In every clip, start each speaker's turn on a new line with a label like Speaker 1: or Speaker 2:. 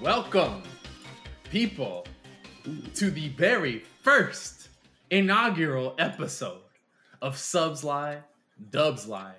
Speaker 1: welcome people to the very first inaugural episode of Subs Lie, Dubs Lie,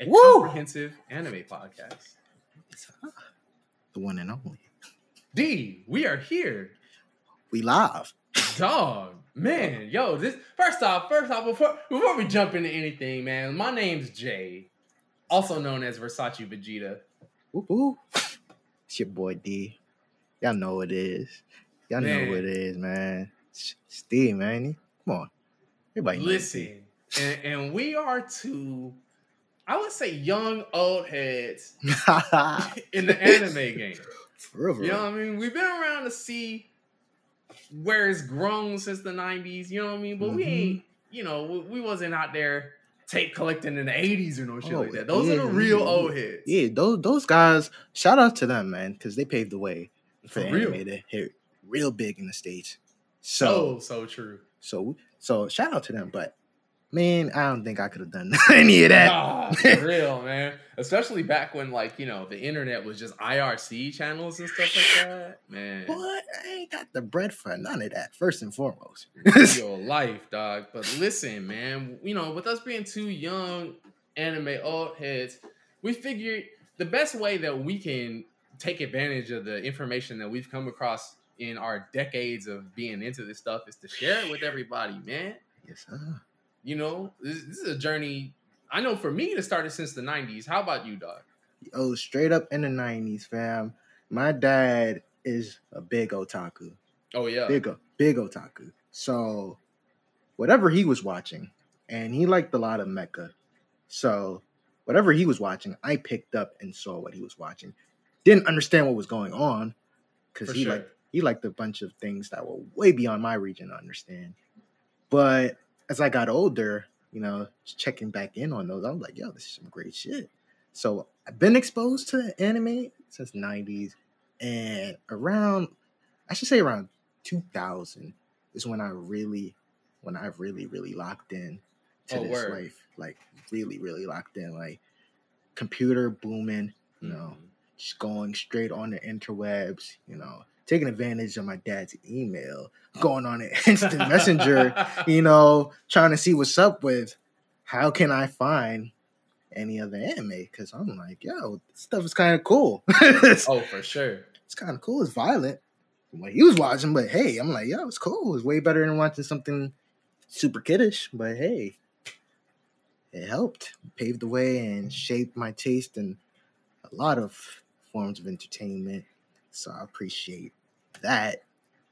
Speaker 1: a
Speaker 2: Woo!
Speaker 1: comprehensive anime podcast.
Speaker 2: The one and only.
Speaker 1: D, we are here.
Speaker 2: We live.
Speaker 1: Dog, man, yo, this first off, first off, before before we jump into anything, man, my name's Jay, also known as Versace Vegeta.
Speaker 2: Whoop. It's your boy D. Y'all know it is. Y'all know
Speaker 1: Man.
Speaker 2: what it is, man. Steve, man. Come on. Everybody
Speaker 1: Listen, and, and we are two, I would say, young old heads in the anime game.
Speaker 2: For real, for
Speaker 1: You know what I mean? We've been around to see where it's grown since the '90s. You know what I mean? But we
Speaker 2: Mhm.
Speaker 1: ain't, you know, we, we wasn't out there tape collecting in the '80s or no shit
Speaker 2: Oh,
Speaker 1: like that. Those are the real
Speaker 2: yeah,
Speaker 1: old heads.
Speaker 2: Yeah, those those guys, shout out to them, man, because they paved the way for,
Speaker 1: For real.
Speaker 2: anime to hit real big in the States.
Speaker 1: So
Speaker 2: So
Speaker 1: so true.
Speaker 2: so so shout out to them. But man, I don't think I could have done any of that.
Speaker 1: Nah, for real, man. Especially back when like you know the internet was just IRC channels and stuff like that. Man,
Speaker 2: What? I ain't got the bread for none of that, first and foremost.
Speaker 1: your life, dog. But listen, man, you know, with us being two young anime old heads, we figured the best way that we can take advantage of the information that we've come across in our decades of being into this stuff is to share it with everybody, man.
Speaker 2: yes, sir.
Speaker 1: You know, this, this is a journey. I know for me, it started since the '90s. How about you, dog?
Speaker 2: Oh, straight up in the nineties, fam. My dad is a big otaku.
Speaker 1: Oh yeah,
Speaker 2: Big big otaku. So whatever he was watching, and he liked a lot of mecha. So whatever he was watching, I picked up and saw what he was watching. Didn't understand what was going on because he
Speaker 1: sure.
Speaker 2: liked he liked a bunch of things that were way beyond my region to understand. But as I got older, you know, checking back in on those, I was like, yo, this is some great shit. So I've been exposed to anime since 90s. And around, I should say around 2000 is when I really, when I really, really locked in to
Speaker 1: Oh,
Speaker 2: this
Speaker 1: word.
Speaker 2: life. Like, really, really locked in. Like, computer booming, you know,
Speaker 1: Mhm.
Speaker 2: Just going straight on the interwebs, you know, taking advantage of my dad's email, going on an instant messenger, you know, trying to see what's up with how can I find any other anime? Because I'm like, yo, this stuff is kind of cool.
Speaker 1: Oh, for sure.
Speaker 2: It's kind of cool. It's violent what he was watching, but hey, I'm like, yo, it's cool. It's way better than watching something super kiddish. But hey, it helped, paved the way, and shaped my taste in a lot of forms of entertainment. So I appreciate that.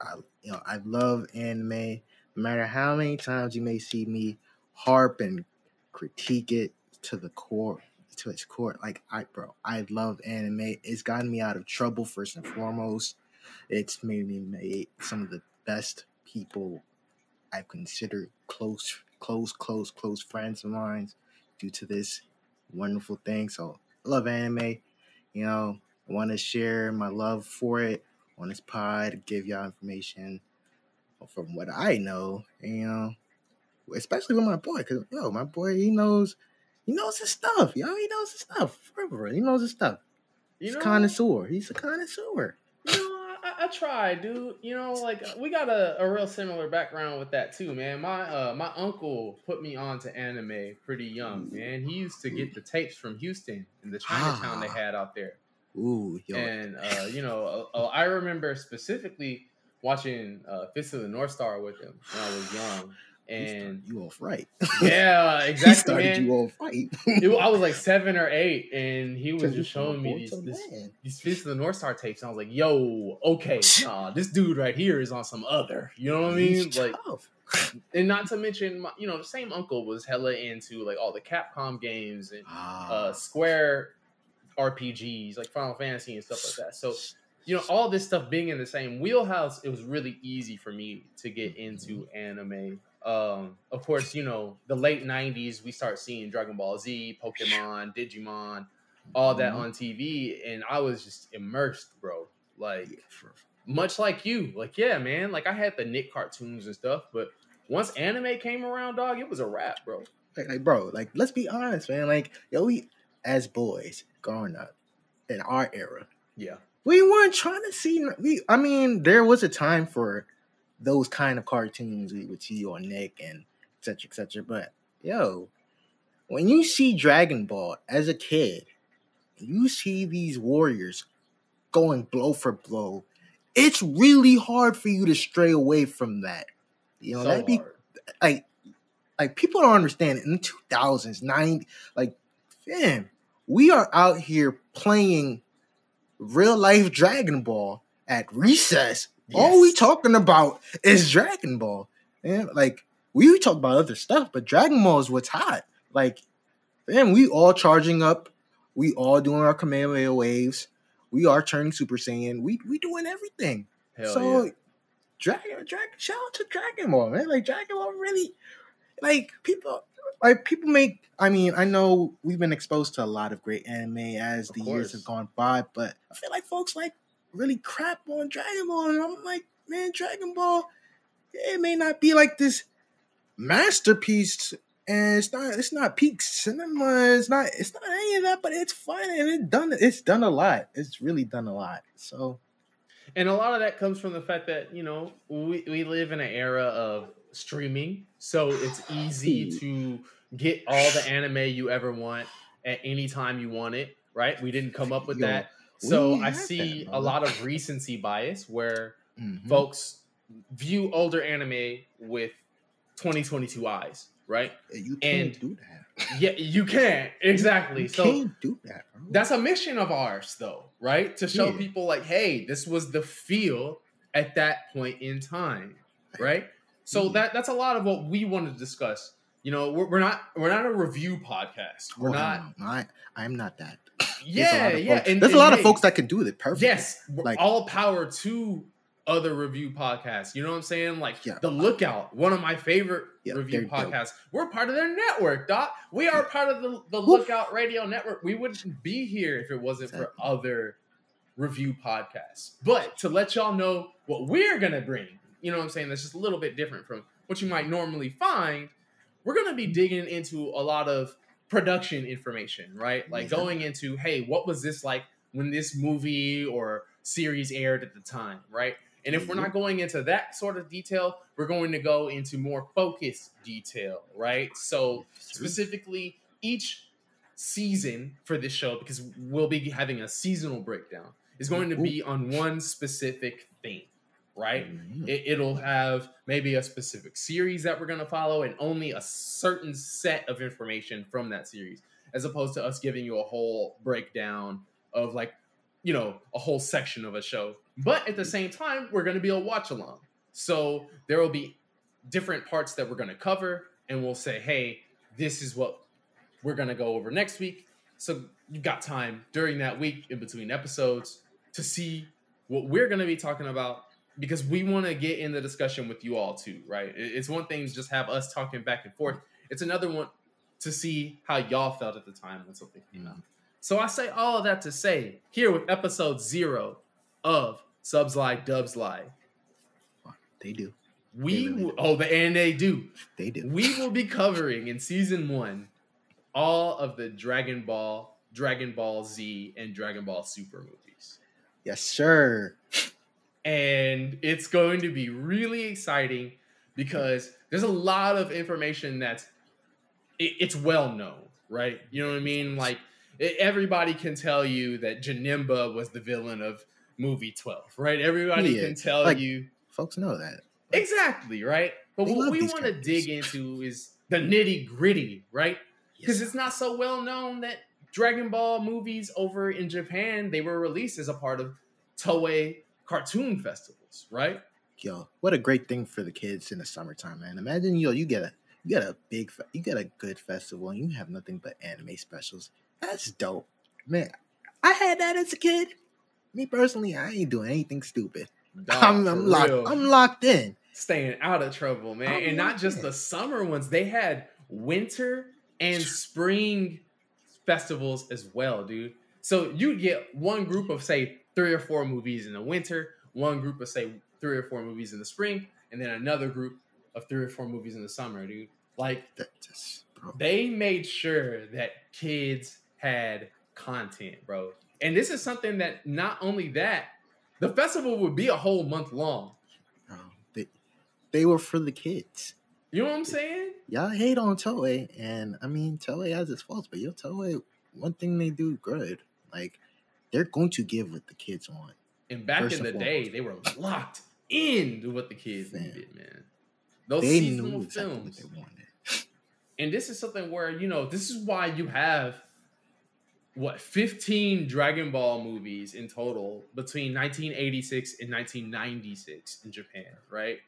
Speaker 2: I, you know, I love anime. No matter how many times you may see me harp and critique it to the core, to its core, like I, bro, I love anime. It's gotten me out of trouble first and foremost. It's made me made some of the best people I've considered close, close, close, close friends of mine due to this wonderful thing. So I love anime. You know, I want to share my love for it on this pod, give y'all information from what I know, and, you know, especially with my boy, because yo, my boy, he knows, he knows his stuff, yo, he knows his stuff, for real, he knows his stuff.
Speaker 1: You
Speaker 2: He's
Speaker 1: know,
Speaker 2: a connoisseur. He's a connoisseur.
Speaker 1: I, try, dude. You know, like we got a, a real similar background with that too, man. My uh my uncle put me on to anime pretty young, man. He used to get the tapes from Houston in the Chinatown they
Speaker 2: Ah.
Speaker 1: had out there.
Speaker 2: Ooh, yo,
Speaker 1: And uh, you know, uh, uh, I remember specifically watching uh, Fist of the North Star with him when I was young. And
Speaker 2: you off right.
Speaker 1: yeah, exactly.
Speaker 2: he started
Speaker 1: man.
Speaker 2: you off right.
Speaker 1: It- I was like seven or eight, and he was just showing me these this, these Fist of the North Star tapes, and I was like, "Yo, okay, nah, this dude right here is on some other." You know what I mean?
Speaker 2: He's
Speaker 1: Like,
Speaker 2: tough.
Speaker 1: and not to mention, my, you know, the same uncle was hella into like all the Capcom games and
Speaker 2: Ah,
Speaker 1: uh, Square RPGs, like Final Fantasy and stuff like that. So, you know, all this stuff being in the same wheelhouse, it was really easy for me to get into anime. Um, of course, you know, the late '90s, we start seeing Dragon Ball Z, Pokemon, Digimon, all that
Speaker 2: Mhm.
Speaker 1: on TV, and I was just immersed, bro. Like,
Speaker 2: Yeah,
Speaker 1: much like you, like, yeah, man. Like, I had the Nick cartoons and stuff, but once anime came around, dog, it was a wrap, bro.
Speaker 2: like, like, bro, like, let's be honest, man. Like, yo, we as boys growing up in our era,
Speaker 1: Yeah.
Speaker 2: We weren't trying to see. We, I mean, there was a time for those kind of cartoons with would or Nick and etc. etc. But yo, when you see Dragon Ball as a kid, you see these warriors going blow for blow. It's really hard for you to stray away from that. You know,
Speaker 1: So
Speaker 2: that'd be
Speaker 1: hard.
Speaker 2: like like people don't understand in the 2000s 90 like fam we are out here playing real life dragon ball at recess all we talking about is dragon ball. And like we talk about other stuff but dragon ball is what's hot. Like man, we all charging up. We all doing our kamehameha waves. We are turning super saiyan. We we doing everything.
Speaker 1: Hell
Speaker 2: so
Speaker 1: yeah.
Speaker 2: Dragon, Dragon, shout out to Dragon Ball, man. Like Dragon Ball really, like people, like people make. I mean, I know we've been exposed to a lot of great anime as
Speaker 1: Of
Speaker 2: the years have gone by, but I feel like folks like really crap on Dragon Ball, and I'm like, man, Dragon Ball, it may not be like this masterpiece. And it's not it's not peak cinema. It's not it's not any of that, but it's fun and it's done it's done a lot. It's really done a lot. So
Speaker 1: And a lot of that comes from the fact that, you know, we, we live in an era of streaming. So it's easy to get all the anime you ever want at any time you want it, right? We didn't come up with
Speaker 2: Yo,
Speaker 1: that. So I see a lot of recency bias where
Speaker 2: mhm.
Speaker 1: folks view older anime with 2022 eyes, right?
Speaker 2: you can't
Speaker 1: and-
Speaker 2: do that.
Speaker 1: Yeah, you can't. Exactly.
Speaker 2: You
Speaker 1: So
Speaker 2: can't do that. Bro.
Speaker 1: that's a mission of ours though right to show
Speaker 2: Yeah.
Speaker 1: people like hey this was the feel at that point in time right so
Speaker 2: Yeah.
Speaker 1: that that's a lot of what we want to discuss you know we're, we're not we're not a review podcast we're
Speaker 2: Oh,
Speaker 1: not
Speaker 2: no, no, I, I'm not that. There's a
Speaker 1: yeah
Speaker 2: lot
Speaker 1: yeah
Speaker 2: folks-
Speaker 1: and
Speaker 2: there's
Speaker 1: and
Speaker 2: a lot of
Speaker 1: hey,
Speaker 2: folks that can do it perfect.
Speaker 1: yes
Speaker 2: like-
Speaker 1: all power to other review podcasts you know what i'm saying like
Speaker 2: Yeah.
Speaker 1: the lookout one of my favorite
Speaker 2: Yeah,
Speaker 1: review
Speaker 2: they're dope.
Speaker 1: podcasts we're part of their network doc we are
Speaker 2: Yeah.
Speaker 1: part of the, the
Speaker 2: Woof.
Speaker 1: lookout radio network we wouldn't be here if it wasn't for other review podcasts but to let y'all know what we're gonna bring you know what i'm saying that's just a little bit different from what you might normally find we're gonna be digging into a lot of production information right? Like
Speaker 2: Yeah.
Speaker 1: going into hey what was this like when this movie or series aired at the time right? And if we're mm-hmm. not going into that sort of detail, we're going to go into more focused detail, right? So specifically each season for this show, because we'll be having a seasonal breakdown, is going to be on one specific right?
Speaker 2: Mhm.
Speaker 1: It, it'll have maybe a specific series that we're going to follow and only a certain set of information from that series, as opposed to us giving you a whole breakdown of like, you know, a whole section of a show. But at the same time, we're going to be a watch along. So there will be different parts that we're going to cover, and we'll say, hey, this is what we're going to go over next week. So you've got time during that week in between episodes to see what we're going to be talking about because we want to get in the discussion with you all too, right? It's one thing to just have us talking back and forth. It's another one to see how y'all felt at the time when something came out. So I say all of that to say here with episode zero of Subs Lie Dubs Lie,
Speaker 2: They do.
Speaker 1: we
Speaker 2: They really do.
Speaker 1: oh the and they do.
Speaker 2: They do.
Speaker 1: We will be covering in season one all of the Dragon Ball, Dragon Ball Z, and Dragon Ball Super movies.
Speaker 2: yes, sir.
Speaker 1: And it's going to be really exciting because there's a lot of information that's it, it's well known right? You know what i mean? Like e- everybody can tell you that Janemba was the villain of movie 12 right? Everybody
Speaker 2: Yeah,
Speaker 1: can tell
Speaker 2: like-
Speaker 1: you
Speaker 2: Folks know that.
Speaker 1: exactly right? But what we want to dig into is the nitty gritty right? Because
Speaker 2: Yes.
Speaker 1: it's not so well known that Dragon Ball movies over in Japan they were released as a part of Toei cartoon festivals, right?
Speaker 2: yo, what a great thing for the kids in the summertime, man. Imagine yo, you get a you get a big you get a good festival and you have nothing but anime specials. That's dope. Man, I had that as a kid. Me personally, I ain't doing anything stupid.
Speaker 1: Dog,
Speaker 2: I'm, I'm locked.
Speaker 1: real.
Speaker 2: I'm locked in.
Speaker 1: staying out of trouble, man.
Speaker 2: I'm
Speaker 1: and not just
Speaker 2: in.
Speaker 1: the summer ones; they had winter and spring festivals as well, dude. So you get one group of say three or four movies in the winter, one group of say three or four movies in the spring, and then another group of three or four movies in the summer, dude. Like
Speaker 2: just bro.
Speaker 1: they made sure that kids had content, bro. And this is something that not only that, the festival would be a whole month long.
Speaker 2: Oh, they, they were for the kids.
Speaker 1: You know what I'm saying?
Speaker 2: Y'all hate on Toei, and I mean Toei has its faults, but yo, Toei, one thing they do good, like they're going to give what the kids want.
Speaker 1: And back
Speaker 2: First
Speaker 1: in the day, they were locked into what the kids
Speaker 2: Man.
Speaker 1: needed, man. Those
Speaker 2: They
Speaker 1: seasonal
Speaker 2: exactly
Speaker 1: films.
Speaker 2: they wanted.
Speaker 1: And this is something where, you know, this is why you have what 15 Dragon Ball movies in total between 1986 and 1996 in Japan, right?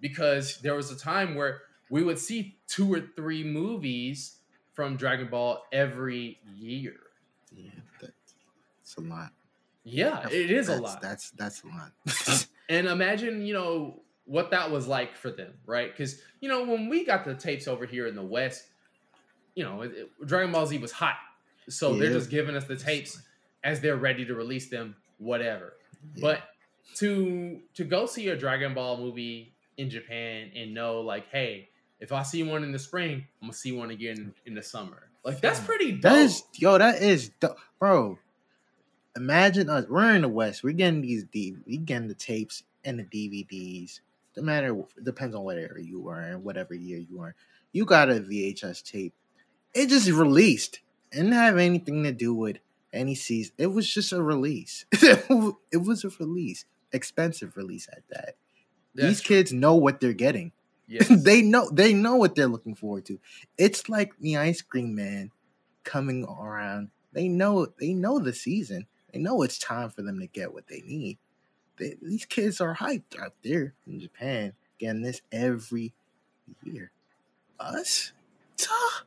Speaker 1: Because there was a time where we would see two or three movies from Dragon Ball every year.
Speaker 2: Yeah, that, that's a lot.
Speaker 1: Yeah, it is a lot.
Speaker 2: That's that's a lot.
Speaker 1: And imagine, you know, what that was like for them, right? Because, you know, when we got the tapes over here in the West, you know, it, it- Dragon Ball Z was hot. So they're just giving us the tapes as they're ready to release them, whatever. But to to go see a Dragon Ball movie in Japan and know like, hey, if I see one in the spring, I'm gonna see one again in the summer. Like that's pretty dope.
Speaker 2: That is yo, that is do- bro. Imagine us. We're in the West. We're getting these D. We getting the tapes and the DVDs. No matter depends on what area you are in, whatever year you are. You got a VHS tape. It just released. It didn't have anything to do with any season. It was just a release. it was a release, expensive release at that.
Speaker 1: That's
Speaker 2: These
Speaker 1: true.
Speaker 2: kids know what they're getting.
Speaker 1: Yes.
Speaker 2: they know they know what they're looking forward to. It's like the ice cream man coming around. They know they know the season. They know it's time for them to get what they need. They, these kids are hyped out there in Japan getting this every year. Us? Ta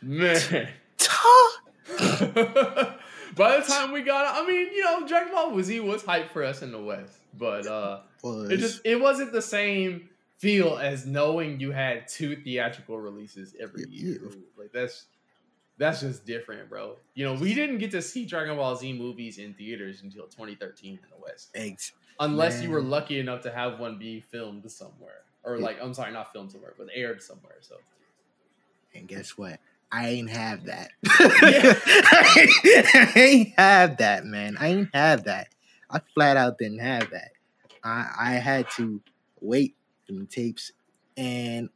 Speaker 1: Man.
Speaker 2: ta.
Speaker 1: By the time we got, I mean, you know, Dragon Ball Z was hype for us in the West, but uh,
Speaker 2: Was
Speaker 1: it just it wasn't the same feel as knowing you had two theatrical releases every
Speaker 2: Yeah,
Speaker 1: year.
Speaker 2: yeah.
Speaker 1: Like that's that's just different, bro. You know, we didn't get to see Dragon Ball Z movies in theaters until 2013 in the West, unless you were lucky enough to have one be filmed somewhere, or like I'm sorry, not filmed somewhere, but aired somewhere. So
Speaker 2: And guess what? I ain't have that. I ain't have that, man. I ain't have that. I flat out didn't have that. I I had to wait for the tapes, and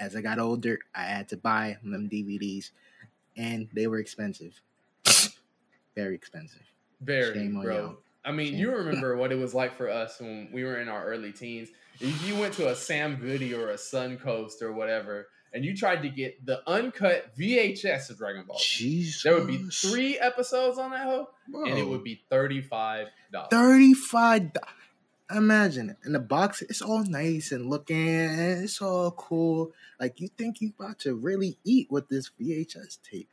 Speaker 2: as I got older, I had to buy them DVDs, and they were expensive, very expensive.
Speaker 1: Very,
Speaker 2: Shame
Speaker 1: bro.
Speaker 2: y'all.
Speaker 1: I mean,
Speaker 2: Shame.
Speaker 1: you remember what it was like for us when we were in our early teens. If you went to a Sam Goody or a Suncoast or whatever, and you tried to get the uncut VHS of Dragon Ball,
Speaker 2: Jesus,
Speaker 1: there would be three episodes on that hoe, and it would be thirty-five dollars.
Speaker 2: 35 do- imagine it. in the box it's all nice and looking and it's all cool. Like you think you about to really eat with this vhs tape.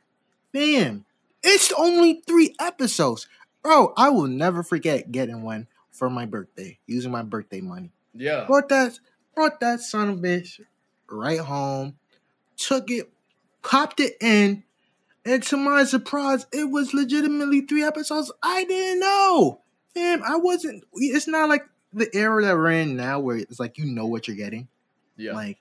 Speaker 2: Man it's only three episodes. Bro i will never forget getting one for my birthday using my birthday money.
Speaker 1: Yeah,
Speaker 2: brought that brought that son of a bitch right home took it popped it in and to my surprise it was legitimately three episodes i didn't know. Fam, I wasn't. It's not like the era that we're in now, where it's like you know what you're getting.
Speaker 1: yeah,
Speaker 2: Like,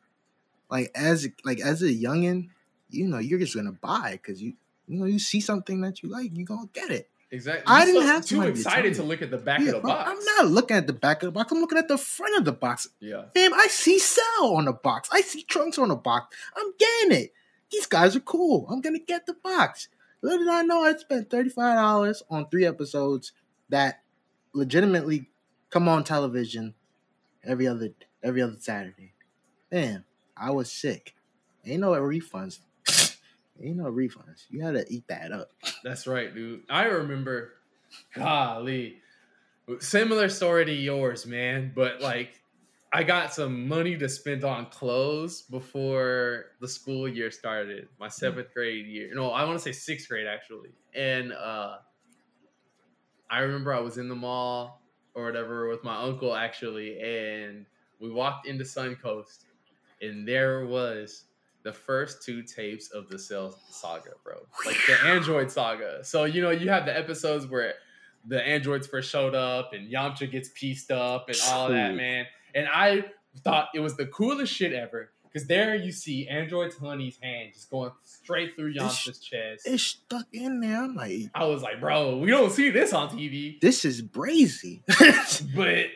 Speaker 2: like as like as a youngin, you know you're just gonna buy because you you know you see something that you like, you gonna get it.
Speaker 1: exactly.
Speaker 2: I didn't have
Speaker 1: too
Speaker 2: to
Speaker 1: excited to look at the back
Speaker 2: Yeah,
Speaker 1: of the
Speaker 2: bro,
Speaker 1: box.
Speaker 2: I'm not looking at the back of the box. I'm looking at the front of the box.
Speaker 1: Yeah,
Speaker 2: Fam, I see Cell on the box. I see Trunks on the box. I'm getting it. These guys are cool. I'm gonna get the box. Little did I know I spent thirty five dollars on three episodes that legitimately come on television every other every other Saturday. Man, I was sick. Ain't no refunds. Ain't no refunds. You had to eat that up.
Speaker 1: That's right, dude. I remember, golly, similar story to yours, man. But like, I got some money to spend on clothes before the school year started. My seventh grade year. No, I want to say sixth grade actually. And uh, I remember I was in the mall or whatever with my uncle actually, and we walked into Suncoast, and there was the first two tapes of the Cell saga, bro. Like the Android saga. So you know you have the episodes where the androids first showed up and Yamcha gets pieced up and all that, man. And I thought it was the coolest shit ever. Because there you see Android Honey's hand just going straight through Yamcha's chest.
Speaker 2: It's stuck in there. I'm like,
Speaker 1: I was like, bro, we don't see this on TV.
Speaker 2: this is brazy.
Speaker 1: But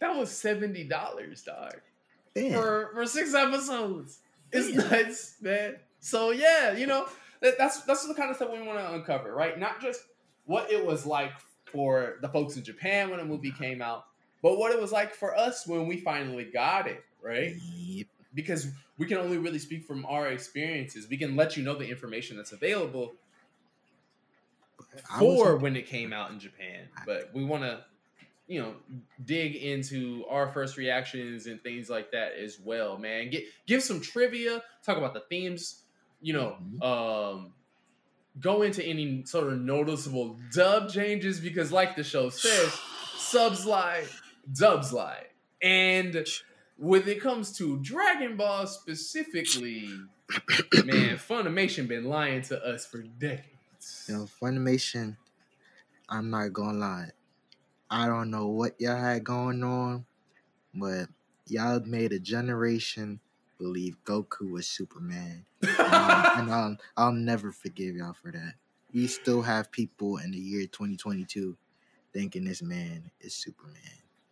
Speaker 1: that was seventy dollars, dog,
Speaker 2: Damn.
Speaker 1: for for six episodes. It's
Speaker 2: Damn.
Speaker 1: nuts, man. So yeah, you know that, that's that's the kind of stuff we want to uncover, right? Not just what it was like for the folks in Japan when the movie came out, but what it was like for us when we finally got it, right?
Speaker 2: Yep.
Speaker 1: Because we can only really speak from our experiences. We can let you know the information that's available for when it came out in Japan, but we want to, you know, dig into our first reactions and things like that as well, man. Get give some trivia, talk about the themes, you know, um go into any sort of noticeable dub changes because like the show says, subs lie, dubs lie. And when it comes to Dragon Ball specifically, man, Funimation been lying to us for decades.
Speaker 2: You know, Funimation, I'm not gonna lie. I don't know what y'all had going on, but y'all made a generation believe Goku was Superman. Um, and I'll, I'll never forgive y'all for that. We still have people in the year 2022 thinking this man is Superman.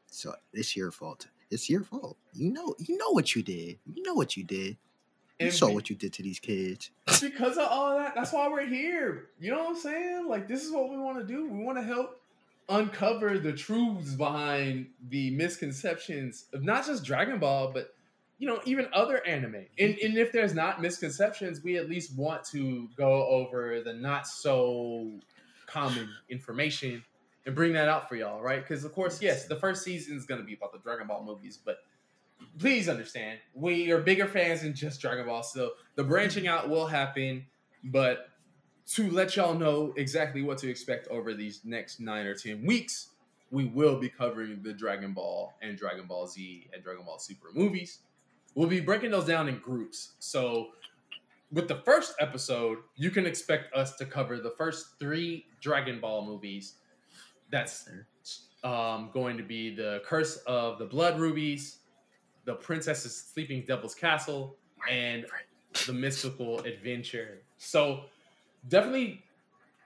Speaker 2: So it's your fault. It's your fault. You know, you know what you did. You know what you did. You
Speaker 1: And
Speaker 2: saw
Speaker 1: be-
Speaker 2: what you did to these kids.
Speaker 1: because of all that, that's why we're here. You know what I'm saying? Like this is what we want to do. We want to help uncover the truths behind the misconceptions of not just Dragon Ball, but you know, even other anime. And, and if there's not misconceptions, we at least want to go over the not so common information and bring that out for y'all, right? Because of course, yes, the first season is going to be about the Dragon Ball movies, but please understand, we are bigger fans than just Dragon Ball. So the branching out will happen, but to let y'all know exactly what to expect over these next nine or ten weeks, we will be covering the Dragon Ball and Dragon Ball Z and Dragon Ball Super movies. We'll be breaking those down in groups. So with the first episode, you can expect us to cover the first three Dragon Ball movies. That's um, going to be the Curse of the Blood Rubies, the Princess's Sleeping Devil's Castle, and the Mystical Adventure. So definitely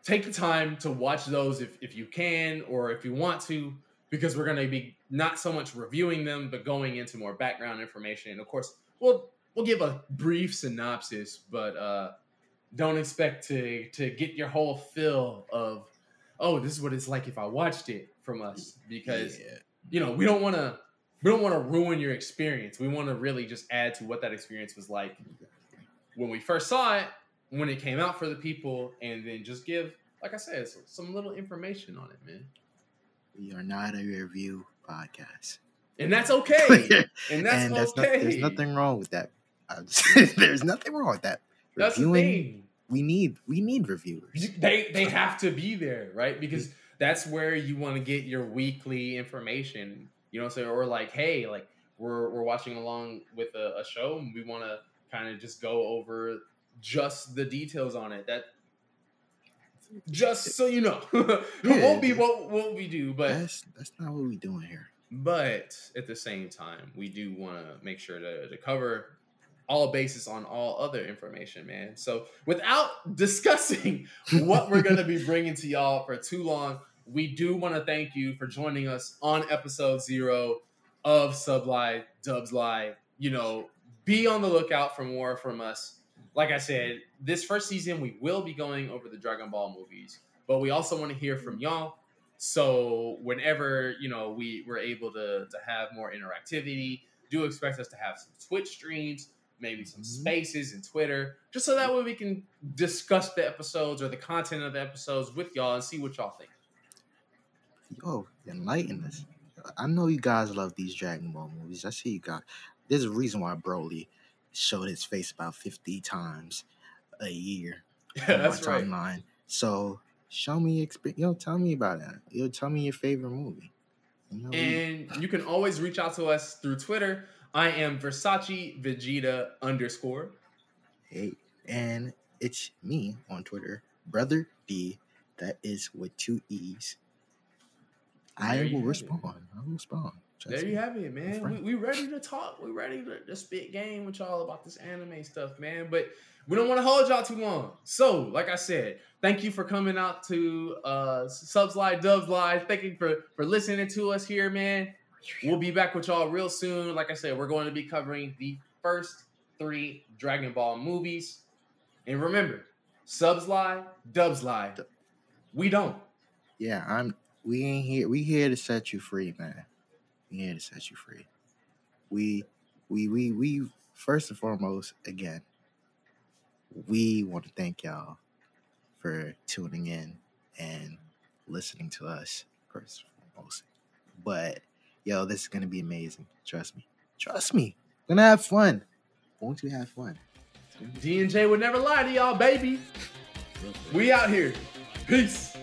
Speaker 1: take the time to watch those if, if you can or if you want to, because we're going to be not so much reviewing them, but going into more background information. And of course, we'll we'll give a brief synopsis, but uh, don't expect to to get your whole fill of oh, this is what it's like if I watched it from us because
Speaker 2: Yeah.
Speaker 1: you know we don't want to we don't want to ruin your experience. We want to really just add to what that experience was like when we first saw it, when it came out for the people, and then just give, like I said, some, little information on it, man.
Speaker 2: we are not a review podcast.
Speaker 1: And that's okay. and that's
Speaker 2: and
Speaker 1: okay.
Speaker 2: not, there's nothing wrong with that. Just- there's nothing wrong with that.
Speaker 1: That's the
Speaker 2: Reviewing,
Speaker 1: thing.
Speaker 2: We need we need reviewers.
Speaker 1: They they have to be there, right? Because that's where you want to get your weekly information. You know, what I'm saying, or like, hey, like we're we're watching along with a, a show, and we want to kind of just go over just the details on it. That just so you know, it
Speaker 2: Yeah.
Speaker 1: won't be what what we do, but
Speaker 2: That's that's not what we doing here.
Speaker 1: but at the same time, we do want to make sure to, to cover all basis on all other information, man. So without discussing what we're going to be bringing to y'all for too long, we do want to thank you for joining us on episode zero of Sublive Dubs Live. You know, be on the lookout for more from us. Like I said, this first season we will be going over the Dragon Ball movies, but we also want to hear from y'all. So whenever you know we were able to to have more interactivity, do expect us to have some Twitch streams, maybe some
Speaker 2: Mhm.
Speaker 1: spaces and Twitter, just so that way we can discuss the episodes or the content of the episodes with y'all and see what y'all think.
Speaker 2: Yo, enlighten us. I know you guys love these Dragon Ball movies. I see you guys. There's a reason why Broly showed his face about 50 times a year
Speaker 1: Yeah, that's
Speaker 2: my
Speaker 1: right.
Speaker 2: timeline. So show me, exp- yo, tell me about it. Yo, tell me your favorite movie. You know, we-
Speaker 1: And you can always reach out to us through Twitter. I am Versace Vegeta underscore.
Speaker 2: Hey, and it's me on Twitter, Brother D. That is with two E's. I will respond. I will respond. Trust
Speaker 1: There you have it, man. We, we ready to talk. We ready to, to spit game with y'all about this anime stuff, man. But we don't want to hold y'all too long. So, like I said, thank you for coming out to uh Subs Lie, Dubs Lie. Thank you for for listening to us here, man. We'll be back with y'all real soon. Like I said, we're going to be covering the first three Dragon Ball movies. And remember, Subs lie, Dubs Lie. We don't.
Speaker 2: Yeah, I'm. We ain't here. We here to set you free, man. We here to set you free. We, we, we, we. First and foremost, again, we want to thank y'all for tuning in and listening to us. First and foremost, but yo, this is gonna be amazing. Trust me. Trust me. We're gonna have fun. Won't you have fun?
Speaker 1: D and Jay would never lie to y'all, baby. We out here. Peace.